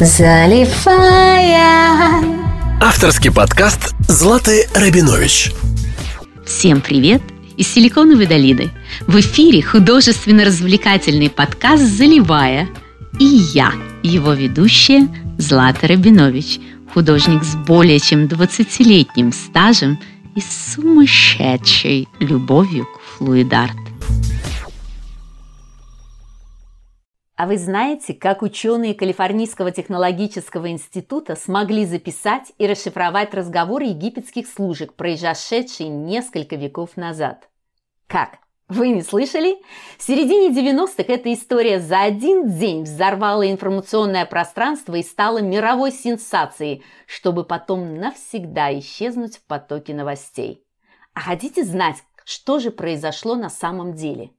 заливая. Авторский подкаст Златы Рабинович. Всем привет из Силиконовой долины. В эфире художественно-развлекательный подкаст «Заливая». И я, его ведущая Злата Рабинович, художник с более чем 20-летним стажем и сумасшедшей любовью к флуидарт. А вы знаете, как ученые Калифорнийского технологического института смогли записать и расшифровать разговоры египетских служек, произошедшие несколько веков назад? Как? Вы не слышали? В середине 90-х эта история за один день взорвала информационное пространство и стала мировой сенсацией, чтобы потом навсегда исчезнуть в потоке новостей. А хотите знать, что же произошло на самом деле?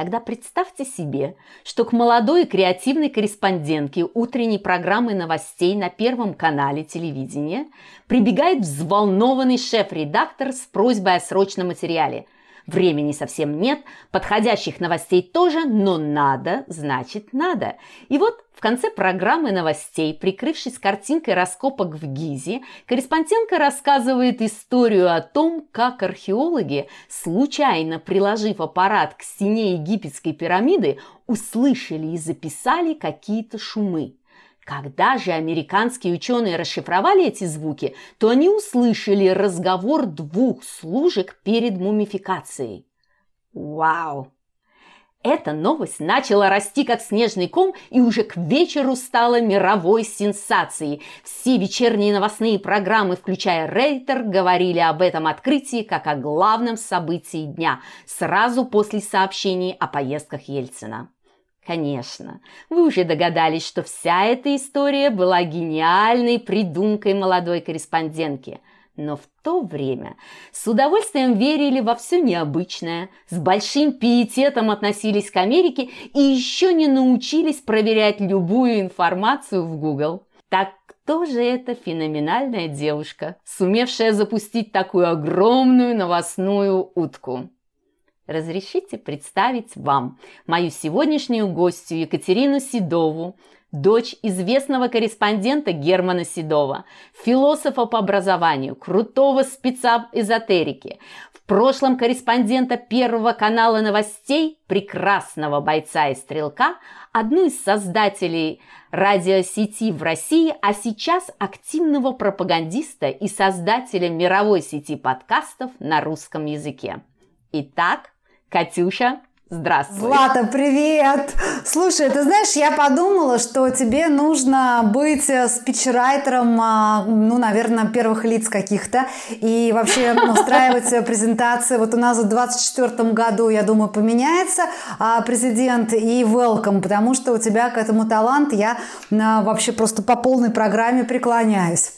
Тогда представьте себе, что к молодой креативной корреспондентке утренней программы новостей на Первом канале телевидения прибегает взволнованный шеф-редактор с просьбой о срочном материале – Времени совсем нет, подходящих новостей тоже, но надо, значит надо. И вот в конце программы новостей, прикрывшись картинкой раскопок в Гизе, корреспондентка рассказывает историю о том, как археологи, случайно приложив аппарат к стене египетской пирамиды, услышали и записали какие-то шумы. Когда же американские ученые расшифровали эти звуки, то они услышали разговор двух служек перед мумификацией. Вау! Эта новость начала расти как снежный ком и уже к вечеру стала мировой сенсацией. Все вечерние новостные программы, включая Рейтер, говорили об этом открытии как о главном событии дня, сразу после сообщений о поездках Ельцина. Конечно, вы уже догадались, что вся эта история была гениальной придумкой молодой корреспондентки. Но в то время с удовольствием верили во все необычное, с большим пиететом относились к Америке и еще не научились проверять любую информацию в Google. Так кто же эта феноменальная девушка, сумевшая запустить такую огромную новостную утку? Разрешите представить вам мою сегодняшнюю гостью Екатерину Седову, дочь известного корреспондента Германа Седова, философа по образованию, крутого спеца эзотерики, в прошлом корреспондента Первого канала новостей, прекрасного бойца и стрелка, одну из создателей радиосети в России, а сейчас активного пропагандиста и создателя мировой сети подкастов на русском языке. Итак, Катюша, Здравствуй. Злата, привет! Слушай, ты знаешь, я подумала, что тебе нужно быть э, спичрайтером, а, ну, наверное, первых лиц каких-то, и вообще устраивать э, презентации. Вот у нас в 2024 году, я думаю, поменяется а, президент и welcome, потому что у тебя к этому талант, я а, вообще просто по полной программе преклоняюсь.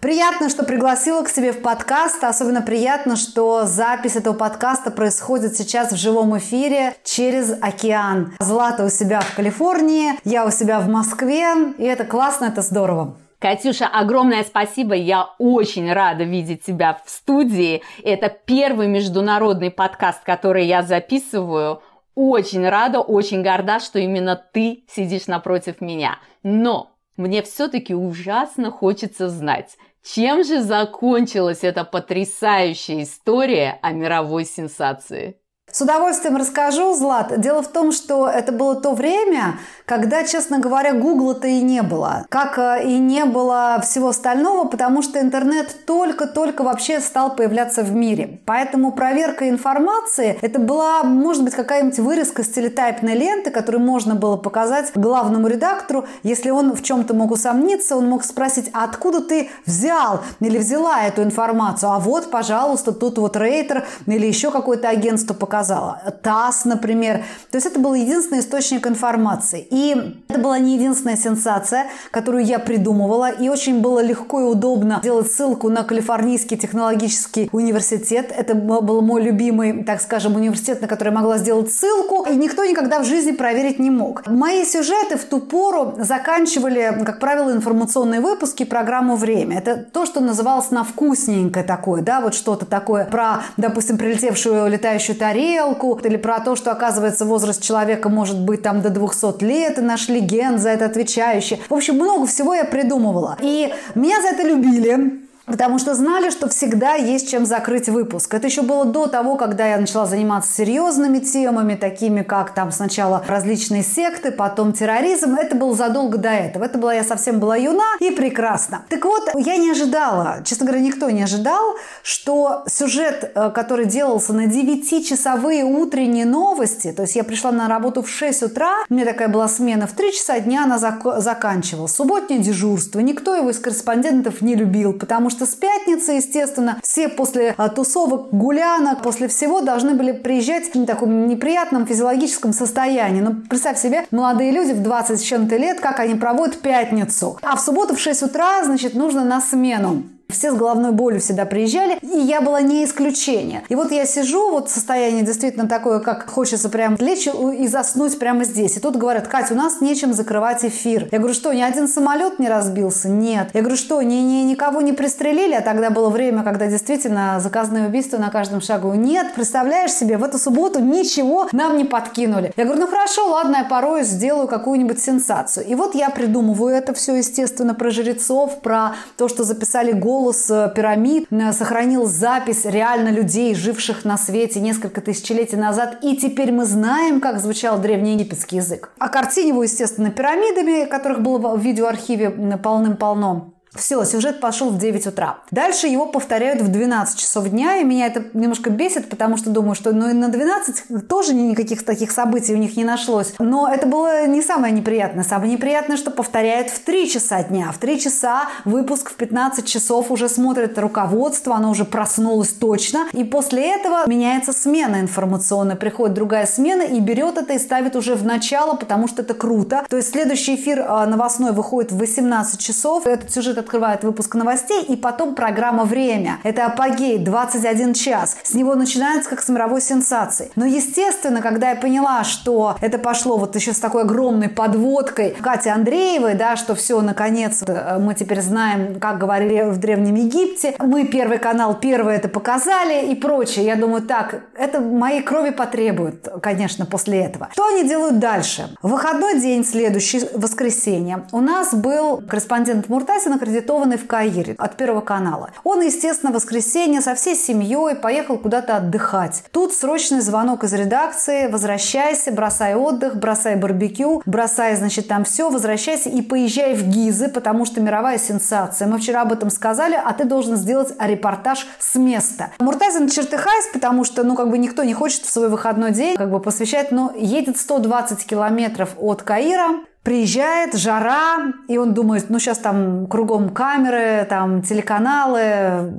Приятно, что пригласила к себе в подкаст. Особенно приятно, что запись этого подкаста происходит сейчас в живом эфире через океан. Злата у себя в Калифорнии, я у себя в Москве. И это классно, это здорово. Катюша, огромное спасибо. Я очень рада видеть тебя в студии. Это первый международный подкаст, который я записываю. Очень рада, очень горда, что именно ты сидишь напротив меня. Но мне все-таки ужасно хочется знать, чем же закончилась эта потрясающая история о мировой сенсации? С удовольствием расскажу, Злат. Дело в том, что это было то время, когда, честно говоря, Гугла-то и не было. Как э, и не было всего остального, потому что интернет только-только вообще стал появляться в мире. Поэтому проверка информации – это была, может быть, какая-нибудь вырезка с телетайпной ленты, которую можно было показать главному редактору. Если он в чем-то мог усомниться, он мог спросить, а откуда ты взял или взяла эту информацию? А вот, пожалуйста, тут вот Рейтер или еще какое-то агентство показало сказала. ТАСС, например. То есть это был единственный источник информации. И это была не единственная сенсация, которую я придумывала. И очень было легко и удобно делать ссылку на Калифорнийский технологический университет. Это был мой любимый, так скажем, университет, на который я могла сделать ссылку. И никто никогда в жизни проверить не мог. Мои сюжеты в ту пору заканчивали, как правило, информационные выпуски программу «Время». Это то, что называлось на вкусненькое такое, да, вот что-то такое про, допустим, прилетевшую летающую тарелку, стрелку, или про то, что, оказывается, возраст человека может быть там до 200 лет, и нашли ген за это отвечающий. В общем, много всего я придумывала. И меня за это любили. Потому что знали, что всегда есть чем закрыть выпуск. Это еще было до того, когда я начала заниматься серьезными темами, такими как там сначала различные секты, потом терроризм. Это было задолго до этого. Это была я совсем была юна и прекрасна. Так вот, я не ожидала, честно говоря, никто не ожидал, что сюжет, э, который делался на 9-часовые утренние новости, то есть я пришла на работу в 6 утра, у меня такая была смена, в 3 часа дня она зак- заканчивалась. Субботнее дежурство. Никто его из корреспондентов не любил, потому что что с пятницы, естественно, все после а, тусовок, гулянок, после всего должны были приезжать в таком неприятном физиологическом состоянии. Ну, представь себе, молодые люди в 20 с чем-то лет, как они проводят пятницу. А в субботу в 6 утра, значит, нужно на смену. Все с головной болью всегда приезжали, и я была не исключение. И вот я сижу, вот состояние действительно такое, как хочется прям лечь и заснуть прямо здесь. И тут говорят, Катя, у нас нечем закрывать эфир. Я говорю, что, ни один самолет не разбился? Нет. Я говорю, что, ни, ни, никого не пристрелили? А тогда было время, когда действительно заказные убийства на каждом шагу. Нет, представляешь себе, в эту субботу ничего нам не подкинули. Я говорю, ну хорошо, ладно, я порой сделаю какую-нибудь сенсацию. И вот я придумываю это все, естественно, про жрецов, про то, что записали гол голос э, пирамид э, сохранил запись реально людей, живших на свете несколько тысячелетий назад. И теперь мы знаем, как звучал древнеегипетский язык. А картиневу, естественно, пирамидами, которых было в видеоархиве полным-полно. Все, сюжет пошел в 9 утра. Дальше его повторяют в 12 часов дня, и меня это немножко бесит, потому что думаю, что ну и на 12 тоже никаких таких событий у них не нашлось. Но это было не самое неприятное. Самое неприятное, что повторяют в 3 часа дня. В 3 часа выпуск в 15 часов уже смотрит руководство, оно уже проснулось точно. И после этого меняется смена информационная. Приходит другая смена и берет это и ставит уже в начало, потому что это круто. То есть следующий эфир а, новостной выходит в 18 часов. Этот сюжет открывает выпуск новостей, и потом программа «Время». Это апогей, 21 час. С него начинается как с мировой сенсации. Но, естественно, когда я поняла, что это пошло вот еще с такой огромной подводкой Кати Андреевой, да, что все, наконец, э, мы теперь знаем, как говорили в Древнем Египте, мы Первый канал первый это показали и прочее. Я думаю, так, это моей крови потребует, конечно, после этого. Что они делают дальше? В выходной день, следующий, воскресенье, у нас был корреспондент Муртасин, аккредитованный в Каире от Первого канала. Он, естественно, в воскресенье со всей семьей поехал куда-то отдыхать. Тут срочный звонок из редакции. Возвращайся, бросай отдых, бросай барбекю, бросай, значит, там все, возвращайся и поезжай в Гизы, потому что мировая сенсация. Мы вчера об этом сказали, а ты должен сделать репортаж с места. Муртазин чертыхаясь, потому что, ну, как бы никто не хочет в свой выходной день как бы посвящать, но едет 120 километров от Каира, приезжает, жара, и он думает, ну сейчас там кругом камеры, там телеканалы,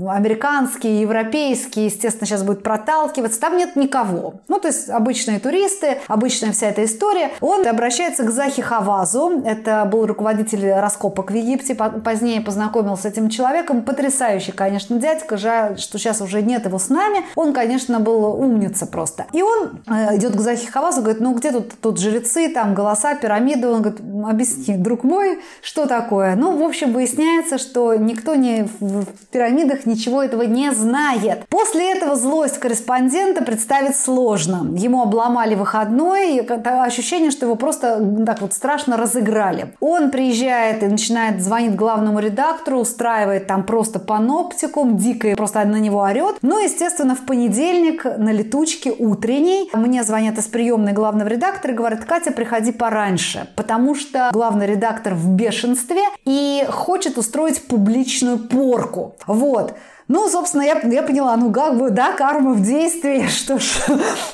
американские, европейские, естественно, сейчас будет проталкиваться, там нет никого. Ну, то есть обычные туристы, обычная вся эта история. Он обращается к Захи Хавазу, это был руководитель раскопок в Египте, позднее познакомился с этим человеком, потрясающий, конечно, дядька, жаль, что сейчас уже нет его с нами, он, конечно, был умница просто. И он э, идет к Захи Хавазу, говорит, ну где тут, тут жрецы, там голоса, пирамиды, он говорит, объясни, друг мой, что такое? Ну, в общем, выясняется, что никто не в пирамидах ничего этого не знает. После этого злость корреспондента представить сложно. Ему обломали выходной, и ощущение, что его просто так вот страшно разыграли. Он приезжает и начинает звонить главному редактору, устраивает там просто паноптикум, дико просто на него орет. Ну, естественно, в понедельник на летучке утренней мне звонят из приемной главного редактора и говорят, Катя, приходи пораньше, потому потому что главный редактор в бешенстве и хочет устроить публичную порку. Вот. Ну, собственно, я, я поняла, ну как бы, да, карма в действии, что ж,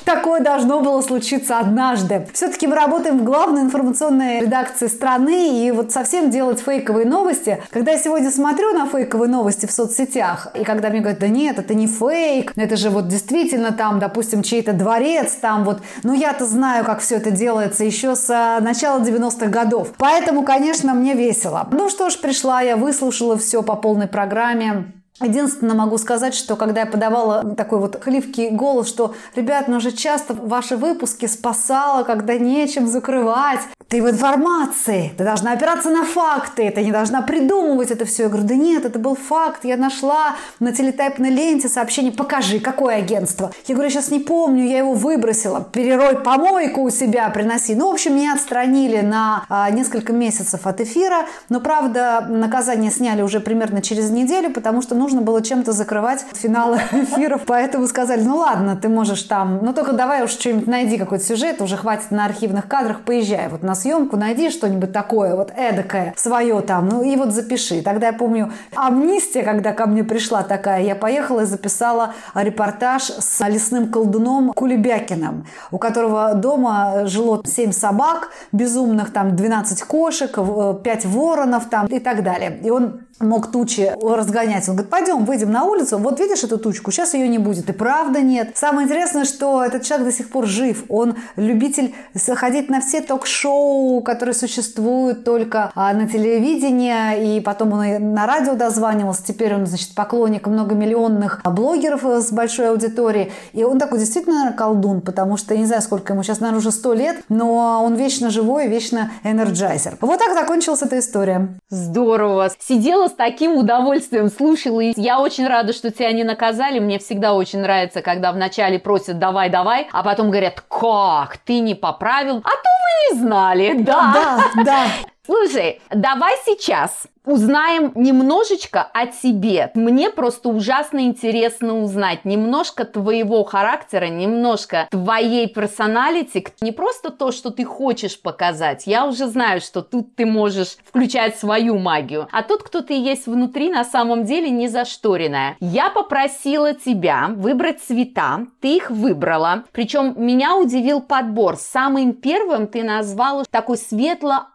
такое должно было случиться однажды. Все-таки мы работаем в главной информационной редакции страны, и вот совсем делать фейковые новости. Когда я сегодня смотрю на фейковые новости в соцсетях, и когда мне говорят, да нет, это не фейк, это же вот действительно там, допустим, чей-то дворец, там вот, ну я-то знаю, как все это делается еще с а, начала 90-х годов. Поэтому, конечно, мне весело. Ну что ж, пришла я, выслушала все по полной программе. Единственное могу сказать, что когда я подавала такой вот хливкий голос, что, ребят, ну же часто ваши выпуски спасала, когда нечем закрывать. Ты в информации, ты должна опираться на факты, ты не должна придумывать это все. Я говорю, да нет, это был факт, я нашла на телетайпной ленте сообщение, покажи, какое агентство. Я говорю, я сейчас не помню, я его выбросила, перерой помойку у себя, приноси. Ну, в общем, меня отстранили на а, несколько месяцев от эфира, но, правда, наказание сняли уже примерно через неделю, потому что, ну, нужно было чем-то закрывать финалы эфиров, поэтому сказали, ну ладно, ты можешь там, ну только давай уж что-нибудь найди, какой-то сюжет, уже хватит на архивных кадрах, поезжай вот на съемку, найди что-нибудь такое, вот эдакое, свое там, ну и вот запиши. Тогда я помню, амнистия, когда ко мне пришла такая, я поехала и записала репортаж с лесным колдуном Кулебякиным, у которого дома жило 7 собак безумных, там 12 кошек, 5 воронов там и так далее. И он мог тучи разгонять. Он говорит, пойдем, выйдем на улицу, вот видишь эту тучку, сейчас ее не будет. И правда нет. Самое интересное, что этот человек до сих пор жив. Он любитель ходить на все ток-шоу, которые существуют только а, на телевидении, и потом он на радио дозванивался. Теперь он, значит, поклонник многомиллионных блогеров с большой аудиторией. И он такой действительно, наверное, колдун, потому что я не знаю, сколько ему сейчас, наверное, уже сто лет, но он вечно живой, вечно энерджайзер. Вот так закончилась эта история. Здорово. Сидела с таким удовольствием слушала. И я очень рада, что тебя не наказали. Мне всегда очень нравится, когда вначале просят «давай, давай», а потом говорят «как, ты не поправил?» А то вы не знали, да? Да, да. Слушай, давай сейчас узнаем немножечко о тебе. Мне просто ужасно интересно узнать немножко твоего характера, немножко твоей персоналити. Не просто то, что ты хочешь показать. Я уже знаю, что тут ты можешь включать свою магию. А тот, кто ты есть внутри, на самом деле не зашторенная. Я попросила тебя выбрать цвета. Ты их выбрала. Причем меня удивил подбор. Самым первым ты назвала такой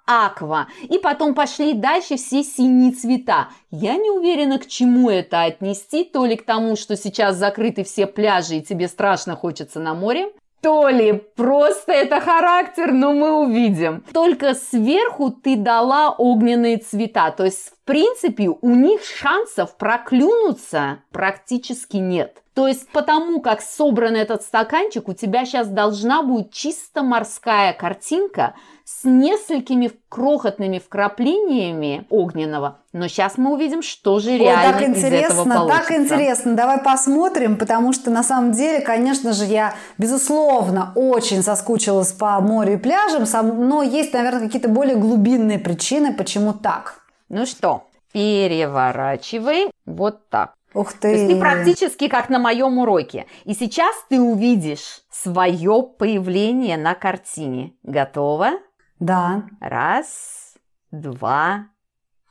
светло-аква. И потом пошли дальше все синие цвета. Я не уверена, к чему это отнести, то ли к тому, что сейчас закрыты все пляжи и тебе страшно хочется на море, то ли просто это характер, но мы увидим. Только сверху ты дала огненные цвета, то есть в принципе у них шансов проклюнуться практически нет. То есть потому как собран этот стаканчик, у тебя сейчас должна будет чисто морская картинка с несколькими крохотными вкраплениями огненного. Но сейчас мы увидим, что же реально Ой, так интересно, из этого получится. Так интересно, давай посмотрим, потому что на самом деле, конечно же, я, безусловно, очень соскучилась по морю и пляжам, но есть, наверное, какие-то более глубинные причины, почему так. Ну что, переворачивай вот так. Ух ты! То есть ты практически как на моем уроке. И сейчас ты увидишь свое появление на картине. Готова? Да. Раз, два,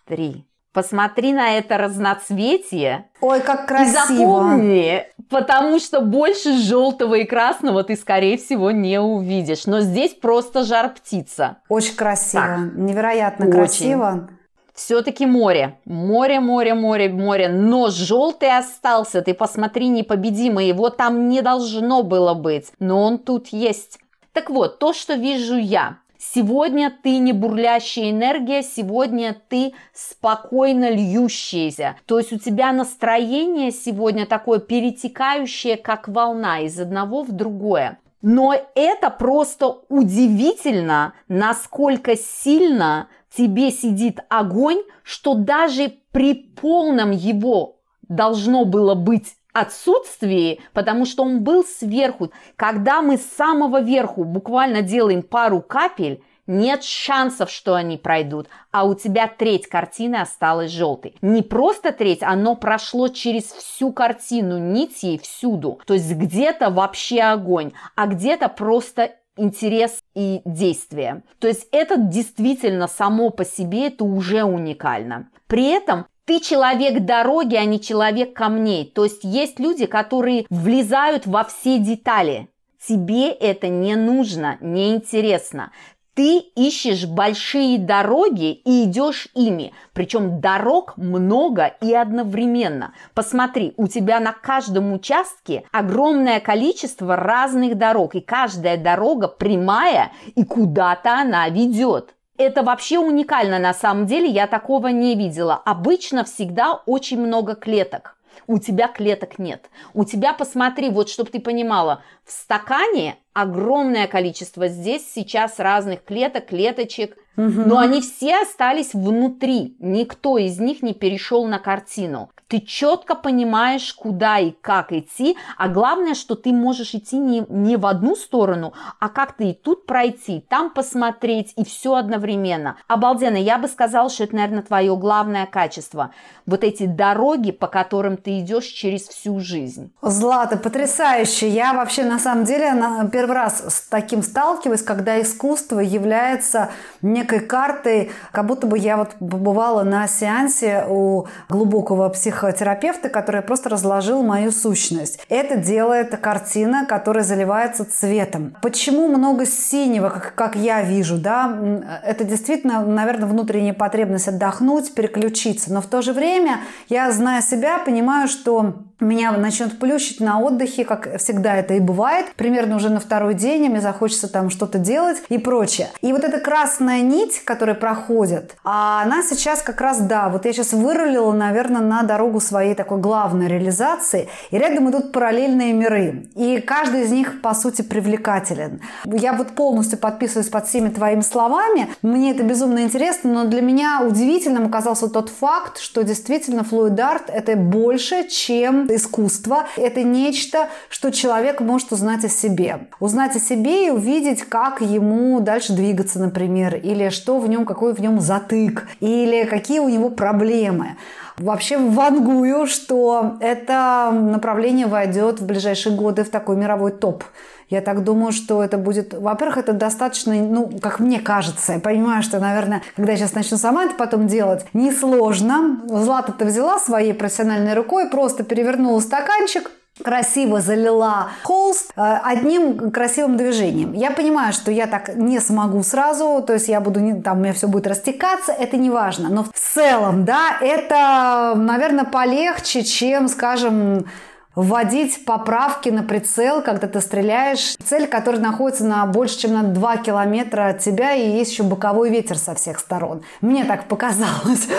три. Посмотри на это разноцветие. Ой, как красиво. И запомни, потому что больше желтого и красного ты, скорее всего, не увидишь. Но здесь просто жар птица. Очень красиво. Так. Невероятно Очень. красиво все-таки море. Море, море, море, море. Но желтый остался. Ты посмотри, непобедимый. Его там не должно было быть. Но он тут есть. Так вот, то, что вижу я. Сегодня ты не бурлящая энергия, сегодня ты спокойно льющаяся. То есть у тебя настроение сегодня такое перетекающее, как волна из одного в другое. Но это просто удивительно, насколько сильно тебе сидит огонь, что даже при полном его должно было быть отсутствии, потому что он был сверху. Когда мы с самого верху буквально делаем пару капель, нет шансов, что они пройдут, а у тебя треть картины осталась желтой. Не просто треть, оно прошло через всю картину, нить ей всюду. То есть где-то вообще огонь, а где-то просто интерес и действие. То есть это действительно само по себе, это уже уникально. При этом ты человек дороги, а не человек камней. То есть есть люди, которые влезают во все детали. Тебе это не нужно, не интересно. Ты ищешь большие дороги и идешь ими. Причем дорог много и одновременно. Посмотри, у тебя на каждом участке огромное количество разных дорог. И каждая дорога прямая и куда-то она ведет. Это вообще уникально на самом деле, я такого не видела. Обычно всегда очень много клеток. У тебя клеток нет. У тебя, посмотри, вот чтобы ты понимала, в стакане огромное количество здесь сейчас разных клеток, клеточек, угу. но они все остались внутри. Никто из них не перешел на картину ты четко понимаешь, куда и как идти, а главное, что ты можешь идти не, не в одну сторону, а как ты и тут пройти, там посмотреть, и все одновременно. Обалденно, я бы сказала, что это, наверное, твое главное качество. Вот эти дороги, по которым ты идешь через всю жизнь. Злата, потрясающе. Я вообще, на самом деле, первый раз с таким сталкиваюсь, когда искусство является некой картой, как будто бы я вот побывала на сеансе у глубокого психолога психотерапевта, который просто разложил мою сущность. Это делает картина, которая заливается цветом. Почему много синего, как, как я вижу, да? Это действительно, наверное, внутренняя потребность отдохнуть, переключиться. Но в то же время я, зная себя, понимаю, что меня начнет плющить на отдыхе, как всегда это и бывает. Примерно уже на второй день мне захочется там что-то делать и прочее. И вот эта красная нить, которая проходит, а она сейчас как раз, да, вот я сейчас вырулила, наверное, на дорогу своей такой главной реализации, и рядом идут параллельные миры. И каждый из них, по сути, привлекателен. Я вот полностью подписываюсь под всеми твоими словами. Мне это безумно интересно, но для меня удивительным оказался тот факт, что действительно флуидарт – это больше, чем искусство. Это нечто, что человек может узнать о себе. Узнать о себе и увидеть, как ему дальше двигаться, например, или что в нем, какой в нем затык, или какие у него проблемы. Вообще вангую, что это направление войдет в ближайшие годы в такой мировой топ. Я так думаю, что это будет... Во-первых, это достаточно, ну, как мне кажется, я понимаю, что, наверное, когда я сейчас начну сама это потом делать, несложно. Злата-то взяла своей профессиональной рукой, просто перевернула стаканчик, красиво залила холст э, одним красивым движением. Я понимаю, что я так не смогу сразу, то есть я буду, там у меня все будет растекаться, это не важно. Но в целом, да, это, наверное, полегче, чем, скажем, вводить поправки на прицел, когда ты стреляешь. Цель, которая находится на больше, чем на 2 километра от тебя, и есть еще боковой ветер со всех сторон. Мне так показалось.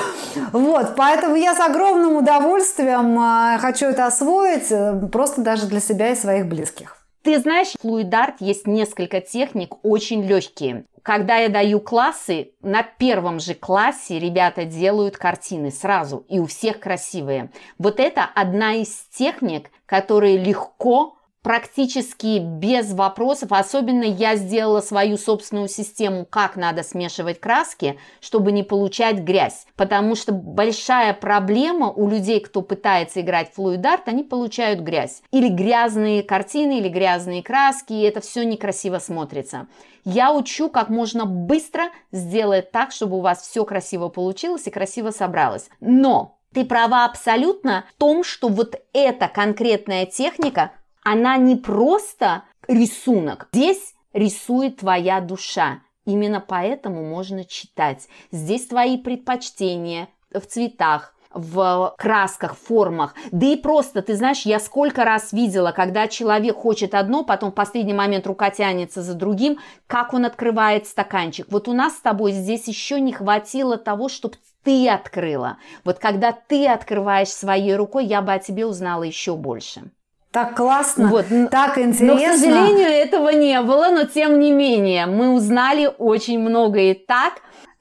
Вот, поэтому я с огромным удовольствием а, хочу это освоить, э, просто даже для себя и своих близких. Ты знаешь, в флуидарт есть несколько техник, очень легкие. Когда я даю классы, на первом же классе ребята делают картины сразу, и у всех красивые. Вот это одна из техник, которые легко практически без вопросов. Особенно я сделала свою собственную систему, как надо смешивать краски, чтобы не получать грязь. Потому что большая проблема у людей, кто пытается играть флуидарт, они получают грязь. Или грязные картины, или грязные краски, и это все некрасиво смотрится. Я учу, как можно быстро сделать так, чтобы у вас все красиво получилось и красиво собралось. Но ты права абсолютно в том, что вот эта конкретная техника она не просто рисунок. Здесь рисует твоя душа. Именно поэтому можно читать. Здесь твои предпочтения в цветах, в красках, формах. Да и просто, ты знаешь, я сколько раз видела, когда человек хочет одно, потом в последний момент рука тянется за другим, как он открывает стаканчик. Вот у нас с тобой здесь еще не хватило того, чтобы ты открыла. Вот когда ты открываешь своей рукой, я бы о тебе узнала еще больше. Так классно, вот. так интересно. Но, к сожалению, этого не было, но тем не менее, мы узнали очень много и так.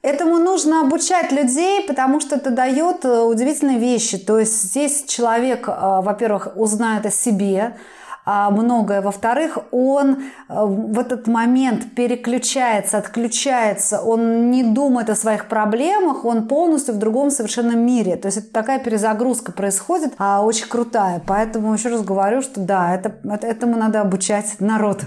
Этому нужно обучать людей, потому что это дает э, удивительные вещи. То есть здесь человек, э, во-первых, узнает о себе, многое. Во-вторых, он э, в этот момент переключается, отключается, он не думает о своих проблемах, он полностью в другом совершенно мире. То есть это такая перезагрузка происходит, а очень крутая. Поэтому еще раз говорю, что да, это, этому надо обучать народ.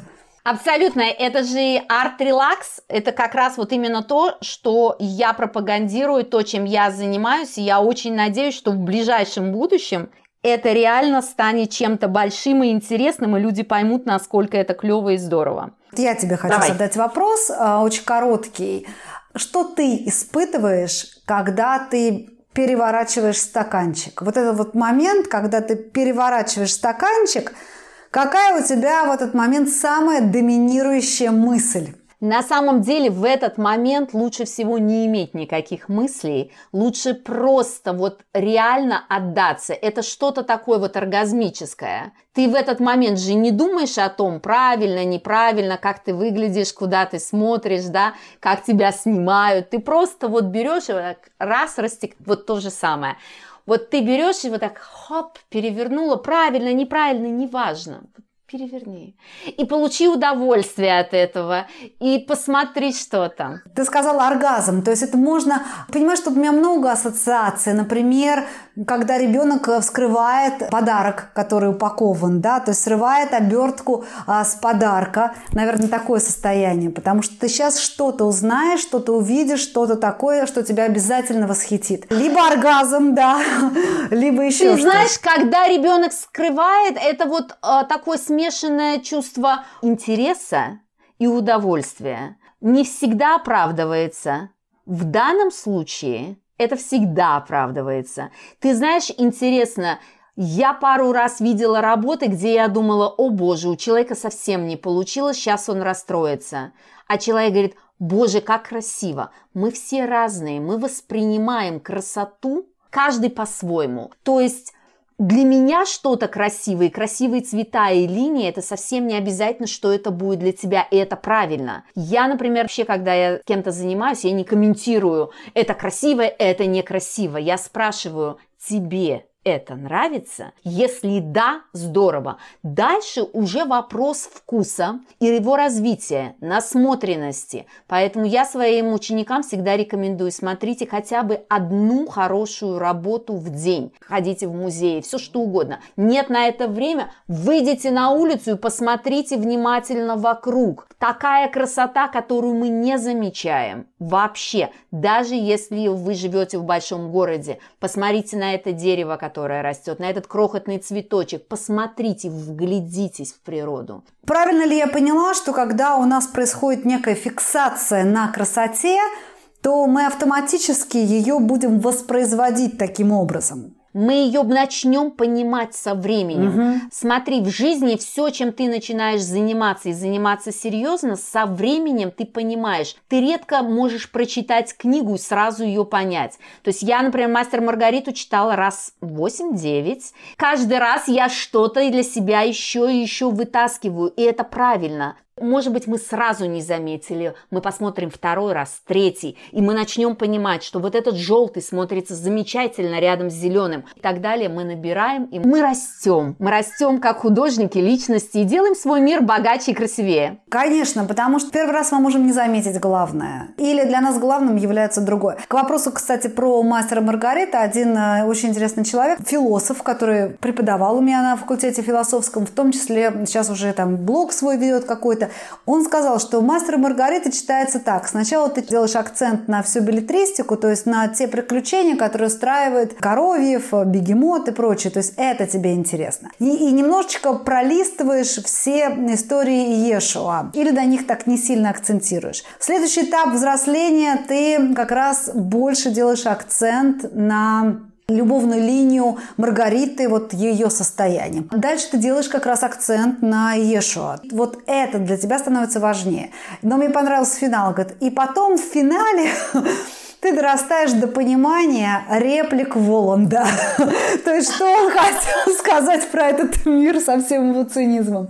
Абсолютно. Это же арт-релакс. Это как раз вот именно то, что я пропагандирую, то, чем я занимаюсь. И я очень надеюсь, что в ближайшем будущем это реально станет чем-то большим и интересным, и люди поймут, насколько это клево и здорово. Я тебе хочу Давай. задать вопрос, а, очень короткий. Что ты испытываешь, когда ты переворачиваешь стаканчик? Вот этот вот момент, когда ты переворачиваешь стаканчик, какая у тебя в этот момент самая доминирующая мысль? На самом деле в этот момент лучше всего не иметь никаких мыслей, лучше просто вот реально отдаться. Это что-то такое вот оргазмическое. Ты в этот момент же не думаешь о том, правильно, неправильно, как ты выглядишь, куда ты смотришь, да, как тебя снимают. Ты просто вот берешь и раз растек, вот то же самое. Вот ты берешь вот так хоп, перевернула, правильно, неправильно, неважно переверни. И получи удовольствие от этого. И посмотри, что там. Ты сказала оргазм. То есть это можно... Понимаешь, что у меня много ассоциаций. Например, когда ребенок вскрывает подарок, который упакован, да, то есть срывает обертку а, с подарка. Наверное, такое состояние. Потому что ты сейчас что-то узнаешь, что-то увидишь, что-то такое, что тебя обязательно восхитит. Либо оргазм, да, либо еще Ты знаешь, когда ребенок скрывает, это вот а, такой смех смешанное чувство интереса и удовольствия не всегда оправдывается. В данном случае это всегда оправдывается. Ты знаешь, интересно, я пару раз видела работы, где я думала, о боже, у человека совсем не получилось, сейчас он расстроится. А человек говорит, боже, как красиво. Мы все разные, мы воспринимаем красоту каждый по-своему. То есть для меня что-то красивое, красивые цвета и линии, это совсем не обязательно, что это будет для тебя, и это правильно. Я, например, вообще, когда я кем-то занимаюсь, я не комментирую, это красиво, это некрасиво. Я спрашиваю, тебе это нравится? Если да, здорово. Дальше уже вопрос вкуса и его развития, насмотренности. Поэтому я своим ученикам всегда рекомендую, смотрите хотя бы одну хорошую работу в день. Ходите в музей, все что угодно. Нет на это время, выйдите на улицу и посмотрите внимательно вокруг. Такая красота, которую мы не замечаем вообще, даже если вы живете в большом городе. Посмотрите на это дерево, которое которая растет, на этот крохотный цветочек. Посмотрите, вглядитесь в природу. Правильно ли я поняла, что когда у нас происходит некая фиксация на красоте, то мы автоматически ее будем воспроизводить таким образом? Мы ее начнем понимать со временем. Угу. Смотри, в жизни все, чем ты начинаешь заниматься и заниматься серьезно, со временем ты понимаешь. Ты редко можешь прочитать книгу и сразу ее понять. То есть я, например, «Мастер Маргариту» читала раз 8-9. Каждый раз я что-то для себя еще и еще вытаскиваю, и это правильно. Может быть, мы сразу не заметили, мы посмотрим второй раз, третий, и мы начнем понимать, что вот этот желтый смотрится замечательно рядом с зеленым. И так далее мы набираем, и мы растем. Мы растем как художники, личности, и делаем свой мир богаче и красивее. Конечно, потому что первый раз мы можем не заметить главное. Или для нас главным является другое. К вопросу, кстати, про мастера Маргарита, один э, очень интересный человек, философ, который преподавал у меня на факультете философском, в том числе сейчас уже там блог свой ведет какой-то, Маргарита, он сказал, что «Мастер и Маргарита» читается так. Сначала ты делаешь акцент на всю билетристику, то есть на те приключения, которые устраивает Коровьев, Бегемот и прочее. То есть это тебе интересно. И, и немножечко пролистываешь все истории Ешуа. Или на них так не сильно акцентируешь. Следующий этап взросления ты как раз больше делаешь акцент на любовную линию Маргариты, вот ее состояние. Дальше ты делаешь как раз акцент на Ешуа. Вот это для тебя становится важнее. Но мне понравился финал. Говорит, и потом в финале ты дорастаешь до понимания реплик Воланда. То есть, что он хотел сказать про этот мир со всем его цинизмом.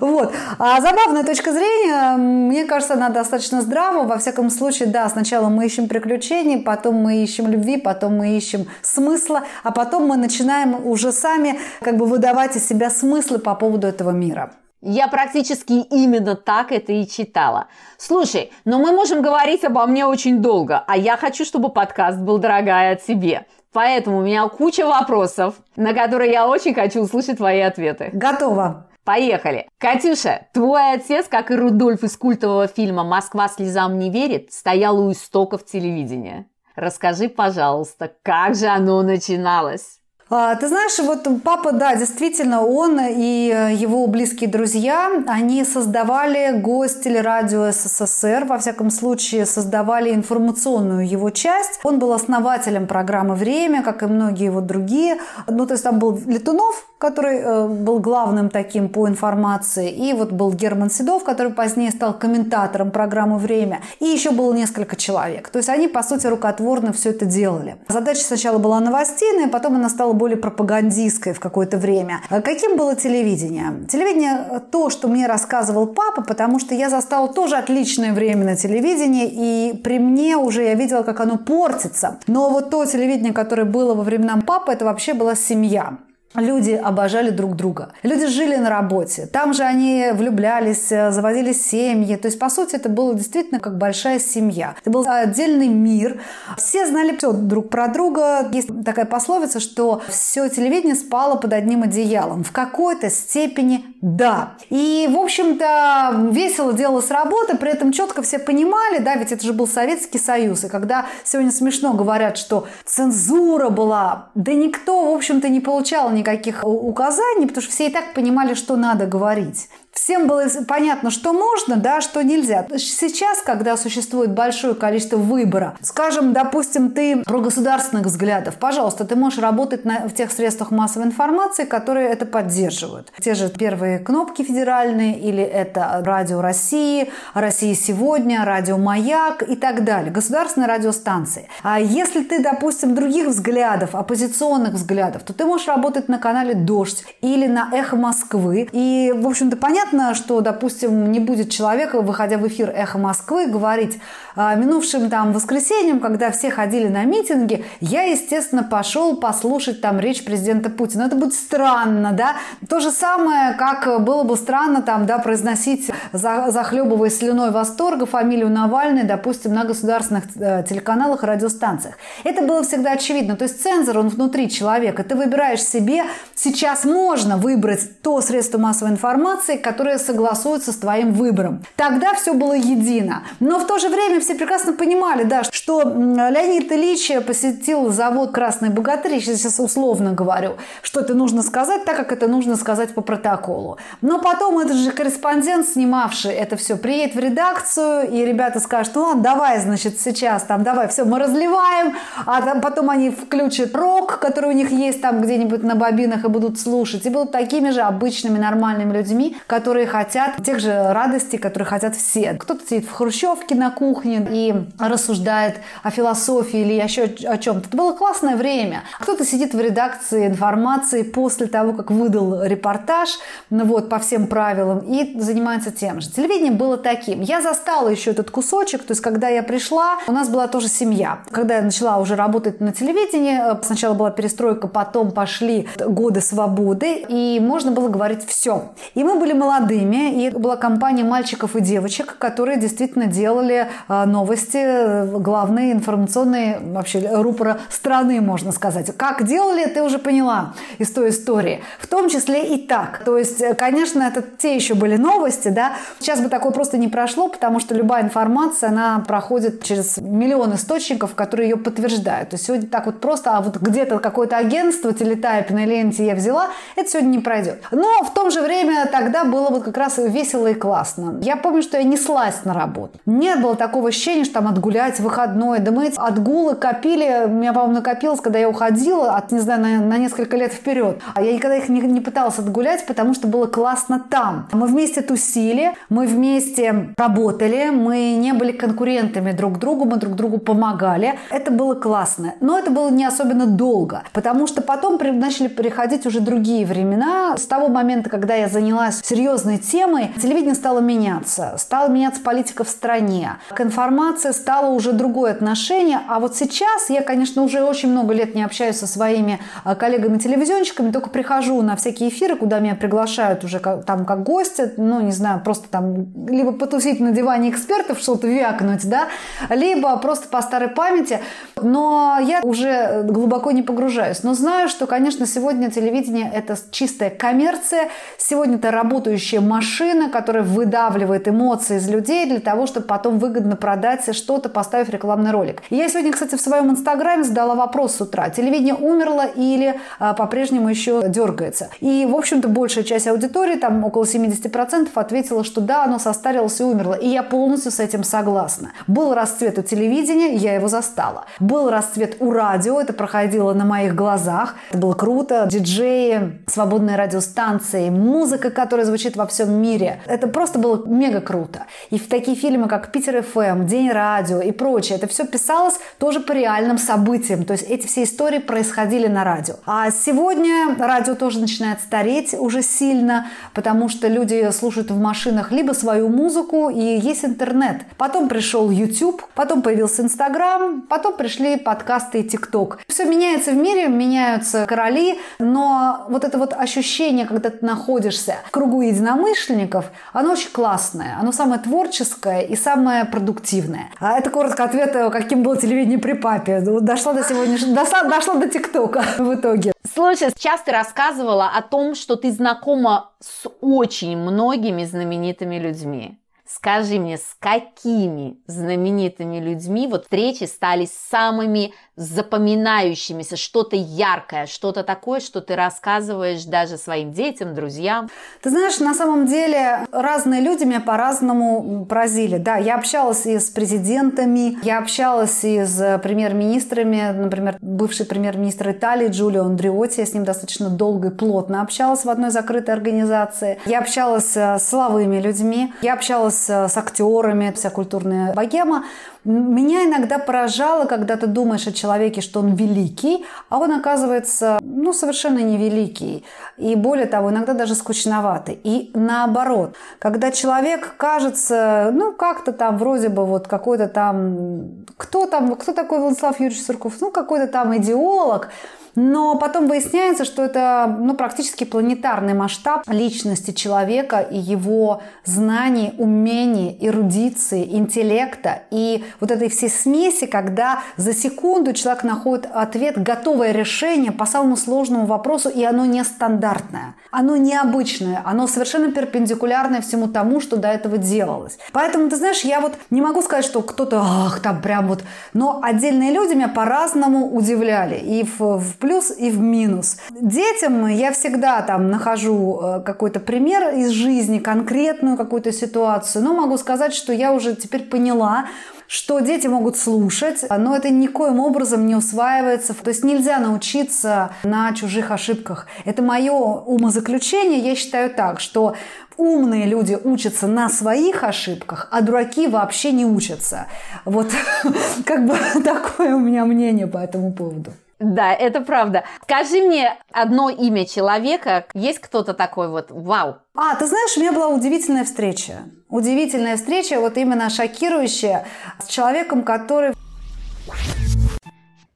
Вот. А забавная точка зрения, мне кажется, она достаточно здрава. Во всяком случае, да, сначала мы ищем приключений, потом мы ищем любви, потом мы ищем смысла, а потом мы начинаем уже сами как бы выдавать из себя смыслы по поводу этого мира. Я практически именно так это и читала. Слушай, но мы можем говорить обо мне очень долго, а я хочу, чтобы подкаст был, дорогая, тебе. Поэтому у меня куча вопросов, на которые я очень хочу услышать твои ответы. Готово. Поехали. Катюша, твой отец, как и Рудольф из культового фильма «Москва слезам не верит», стоял у истоков телевидения. Расскажи, пожалуйста, как же оно начиналось? А, ты знаешь, вот папа, да, действительно, он и его близкие друзья, они создавали гость телерадио СССР, во всяком случае, создавали информационную его часть. Он был основателем программы «Время», как и многие его другие. Ну, то есть там был Летунов, который э, был главным таким по информации, и вот был Герман Седов, который позднее стал комментатором программы «Время», и еще было несколько человек. То есть они, по сути, рукотворно все это делали. Задача сначала была новостейная, потом она стала более пропагандистской в какое-то время. А каким было телевидение? Телевидение – то, что мне рассказывал папа, потому что я застала тоже отличное время на телевидении, и при мне уже я видела, как оно портится. Но вот то телевидение, которое было во времена папы, это вообще была семья. Люди обожали друг друга. Люди жили на работе. Там же они влюблялись, э, заводили семьи. То есть, по сути, это было действительно как большая семья. Это был отдельный мир. Все знали все друг про друга. Есть такая пословица, что все телевидение спало под одним одеялом. В какой-то степени да. И, в общем-то, весело делалась работа, при этом четко все понимали, да, ведь это же был Советский Союз. И когда сегодня смешно говорят, что цензура была, да никто, в общем-то, не получал никаких никаких указаний, потому что все и так понимали, что надо говорить всем было понятно, что можно, да, что нельзя. Сейчас, когда существует большое количество выбора, скажем, допустим, ты про государственных взглядов, пожалуйста, ты можешь работать на, в тех средствах массовой информации, которые это поддерживают. Те же первые кнопки федеральные, или это Радио России, Россия сегодня, Радио Маяк и так далее. Государственные радиостанции. А если ты, допустим, других взглядов, оппозиционных взглядов, то ты можешь работать на канале «Дождь» или на «Эхо Москвы». И, в общем-то, понятно, понятно, что, допустим, не будет человека, выходя в эфир «Эхо Москвы», говорить а, минувшим там воскресеньем, когда все ходили на митинги, я, естественно, пошел послушать там речь президента Путина. Это будет странно, да? То же самое, как было бы странно там, да, произносить, захлебывая слюной восторга, фамилию Навальный, допустим, на государственных э, телеканалах и радиостанциях. Это было всегда очевидно. То есть цензор, он внутри человека. Ты выбираешь себе, сейчас можно выбрать то средство массовой информации, которые согласуются с твоим выбором. Тогда все было едино. Но в то же время все прекрасно понимали, да, что Леонид Ильич посетил завод «Красный богатырь», сейчас условно говорю, что это нужно сказать так, как это нужно сказать по протоколу. Но потом этот же корреспондент, снимавший это все, приедет в редакцию, и ребята скажут, ну давай, значит, сейчас там, давай, все, мы разливаем, а там потом они включат рок, который у них есть там где-нибудь на бобинах и будут слушать, и будут такими же обычными нормальными людьми, которые которые хотят тех же радостей, которые хотят все. Кто-то сидит в хрущевке на кухне и рассуждает о философии или еще о чем-то. Это было классное время. Кто-то сидит в редакции информации после того, как выдал репортаж ну вот, по всем правилам и занимается тем же. Телевидение было таким. Я застала еще этот кусочек, то есть когда я пришла, у нас была тоже семья. Когда я начала уже работать на телевидении, сначала была перестройка, потом пошли годы свободы, и можно было говорить все. И мы были молодые молодыми, и была компания мальчиков и девочек, которые действительно делали а, новости, э, главные информационные вообще рупора страны, можно сказать. Как делали, ты уже поняла из той истории. В том числе и так. То есть, э, конечно, это те еще были новости, да. Сейчас бы такое просто не прошло, потому что любая информация, она проходит через миллион источников, которые ее подтверждают. То есть сегодня так вот просто, а вот где-то какое-то агентство, телетайп на ленте я взяла, это сегодня не пройдет. Но в то же время тогда было вот как раз весело и классно. Я помню, что я неслась на работу. Не было такого ощущения, что там отгулять выходной. Да мы эти отгулы копили, у меня, по-моему, накопилось, когда я уходила, от, не знаю, на, на несколько лет вперед. А я никогда их не, не пыталась отгулять, потому что было классно там. Мы вместе тусили, мы вместе работали, мы не были конкурентами друг другу, мы друг другу помогали. Это было классно. Но это было не особенно долго, потому что потом начали приходить уже другие времена. С того момента, когда я занялась серьезной темой, телевидение стало меняться. Стала меняться политика в стране. К информации стало уже другое отношение. А вот сейчас я, конечно, уже очень много лет не общаюсь со своими а, коллегами-телевизионщиками, только прихожу на всякие эфиры, куда меня приглашают уже как, там как гостя, ну, не знаю, просто там либо потусить на диване экспертов, что-то вякнуть, да, либо просто по старой памяти. но я уже глубоко не погружаюсь. Но знаю, что, конечно, сегодня телевидение – это чистая коммерция. Сегодня это работающая машина, которая выдавливает эмоции из людей для того, чтобы потом выгодно продать что-то, поставив рекламный ролик. Я сегодня, кстати, в своем инстаграме задала вопрос с утра. Телевидение умерло или а, по-прежнему еще дергается? И, в общем-то, большая часть аудитории, там около 70%, ответила, что да, оно состарилось и умерло. И я полностью с этим согласна. Был расцвет у телевидения, я его застала. Был расцвет у радио, это проходило на моих глазах. Это было круто. Диджеи, свободные радиостанции, музыка, которая звучит во всем мире. Это просто было мега круто. И в такие фильмы, как «Питер ФМ», «День радио» и прочее, это все писалось тоже по реальным событиям. То есть эти все истории происходили на радио. А сегодня радио тоже начинает стареть уже сильно, потому что люди слушают в машинах либо свою музыку, и есть интернет. Потом пришел YouTube, потом появился Instagram, потом пришли подкасты и ТикТок. Все меняется в мире, меняются короли, но вот это вот ощущение, когда ты находишься в кругу единомышленников, оно очень классное, оно самое творческое и самое продуктивное. А это коротко ответ, каким было телевидение при папе. Дошла до сегодняшнего, дошла до ТикТока в итоге. Слушай, сейчас ты рассказывала о том, что ты знакома с очень многими знаменитыми людьми. Скажи мне, с какими знаменитыми людьми вот встречи стали самыми запоминающимися, что-то яркое, что-то такое, что ты рассказываешь даже своим детям, друзьям? Ты знаешь, на самом деле разные люди меня по-разному поразили. Да, я общалась и с президентами, я общалась и с премьер-министрами, например, бывший премьер-министр Италии Джулио Андреотти, я с ним достаточно долго и плотно общалась в одной закрытой организации. Я общалась с славыми людьми, я общалась с актерами, вся культурная богема. Меня иногда поражало, когда ты думаешь о человеке, что он великий, а он оказывается, ну, совершенно невеликий. И более того, иногда даже скучноватый. И наоборот, когда человек кажется, ну, как-то там вроде бы вот какой-то там... Кто там, кто такой Владислав Юрьевич Сурков? Ну, какой-то там идеолог, но потом выясняется, что это ну, практически планетарный масштаб личности человека и его знаний, умений, эрудиции, интеллекта и вот этой всей смеси, когда за секунду человек находит ответ, готовое решение по самому сложному вопросу, и оно нестандартное, оно необычное, оно совершенно перпендикулярное всему тому, что до этого делалось. Поэтому, ты знаешь, я вот не могу сказать, что кто-то, ах, там прям вот, но отдельные люди меня по-разному удивляли. И в, в плюс и в минус. Детям я всегда там нахожу э, какой-то пример из жизни, конкретную какую-то ситуацию, но могу сказать, что я уже теперь поняла, что дети могут слушать, но это никоим образом не усваивается. То есть нельзя научиться на чужих ошибках. Это мое умозаключение. Я считаю так, что умные люди учатся на своих ошибках, а дураки вообще не учатся. Вот как бы такое у меня мнение по этому поводу. Да, это правда. Скажи мне одно имя человека. Есть кто-то такой вот, вау? А, ты знаешь, у меня была удивительная встреча. Удивительная встреча, вот именно шокирующая, с человеком, который...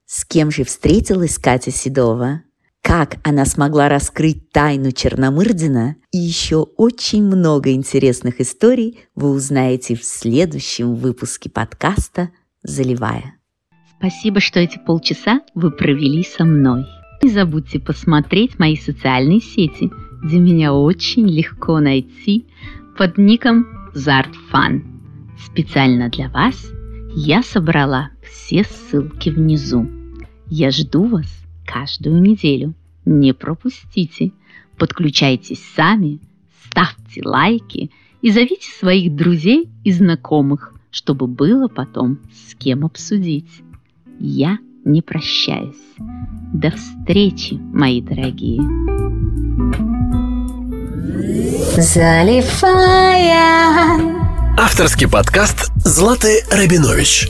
С кем же встретилась Катя Седова? Как она смогла раскрыть тайну Черномырдина? И еще очень много интересных историй вы узнаете в следующем выпуске подкаста «Заливая». Спасибо, что эти полчаса вы провели со мной. Не забудьте посмотреть мои социальные сети, где меня очень легко найти под ником ZartFun. Специально для вас я собрала все ссылки внизу. Я жду вас каждую неделю. Не пропустите. Подключайтесь сами, ставьте лайки и зовите своих друзей и знакомых, чтобы было потом с кем обсудить я не прощаюсь. До встречи, мои дорогие. Заливая. Авторский подкаст Златы Рабинович.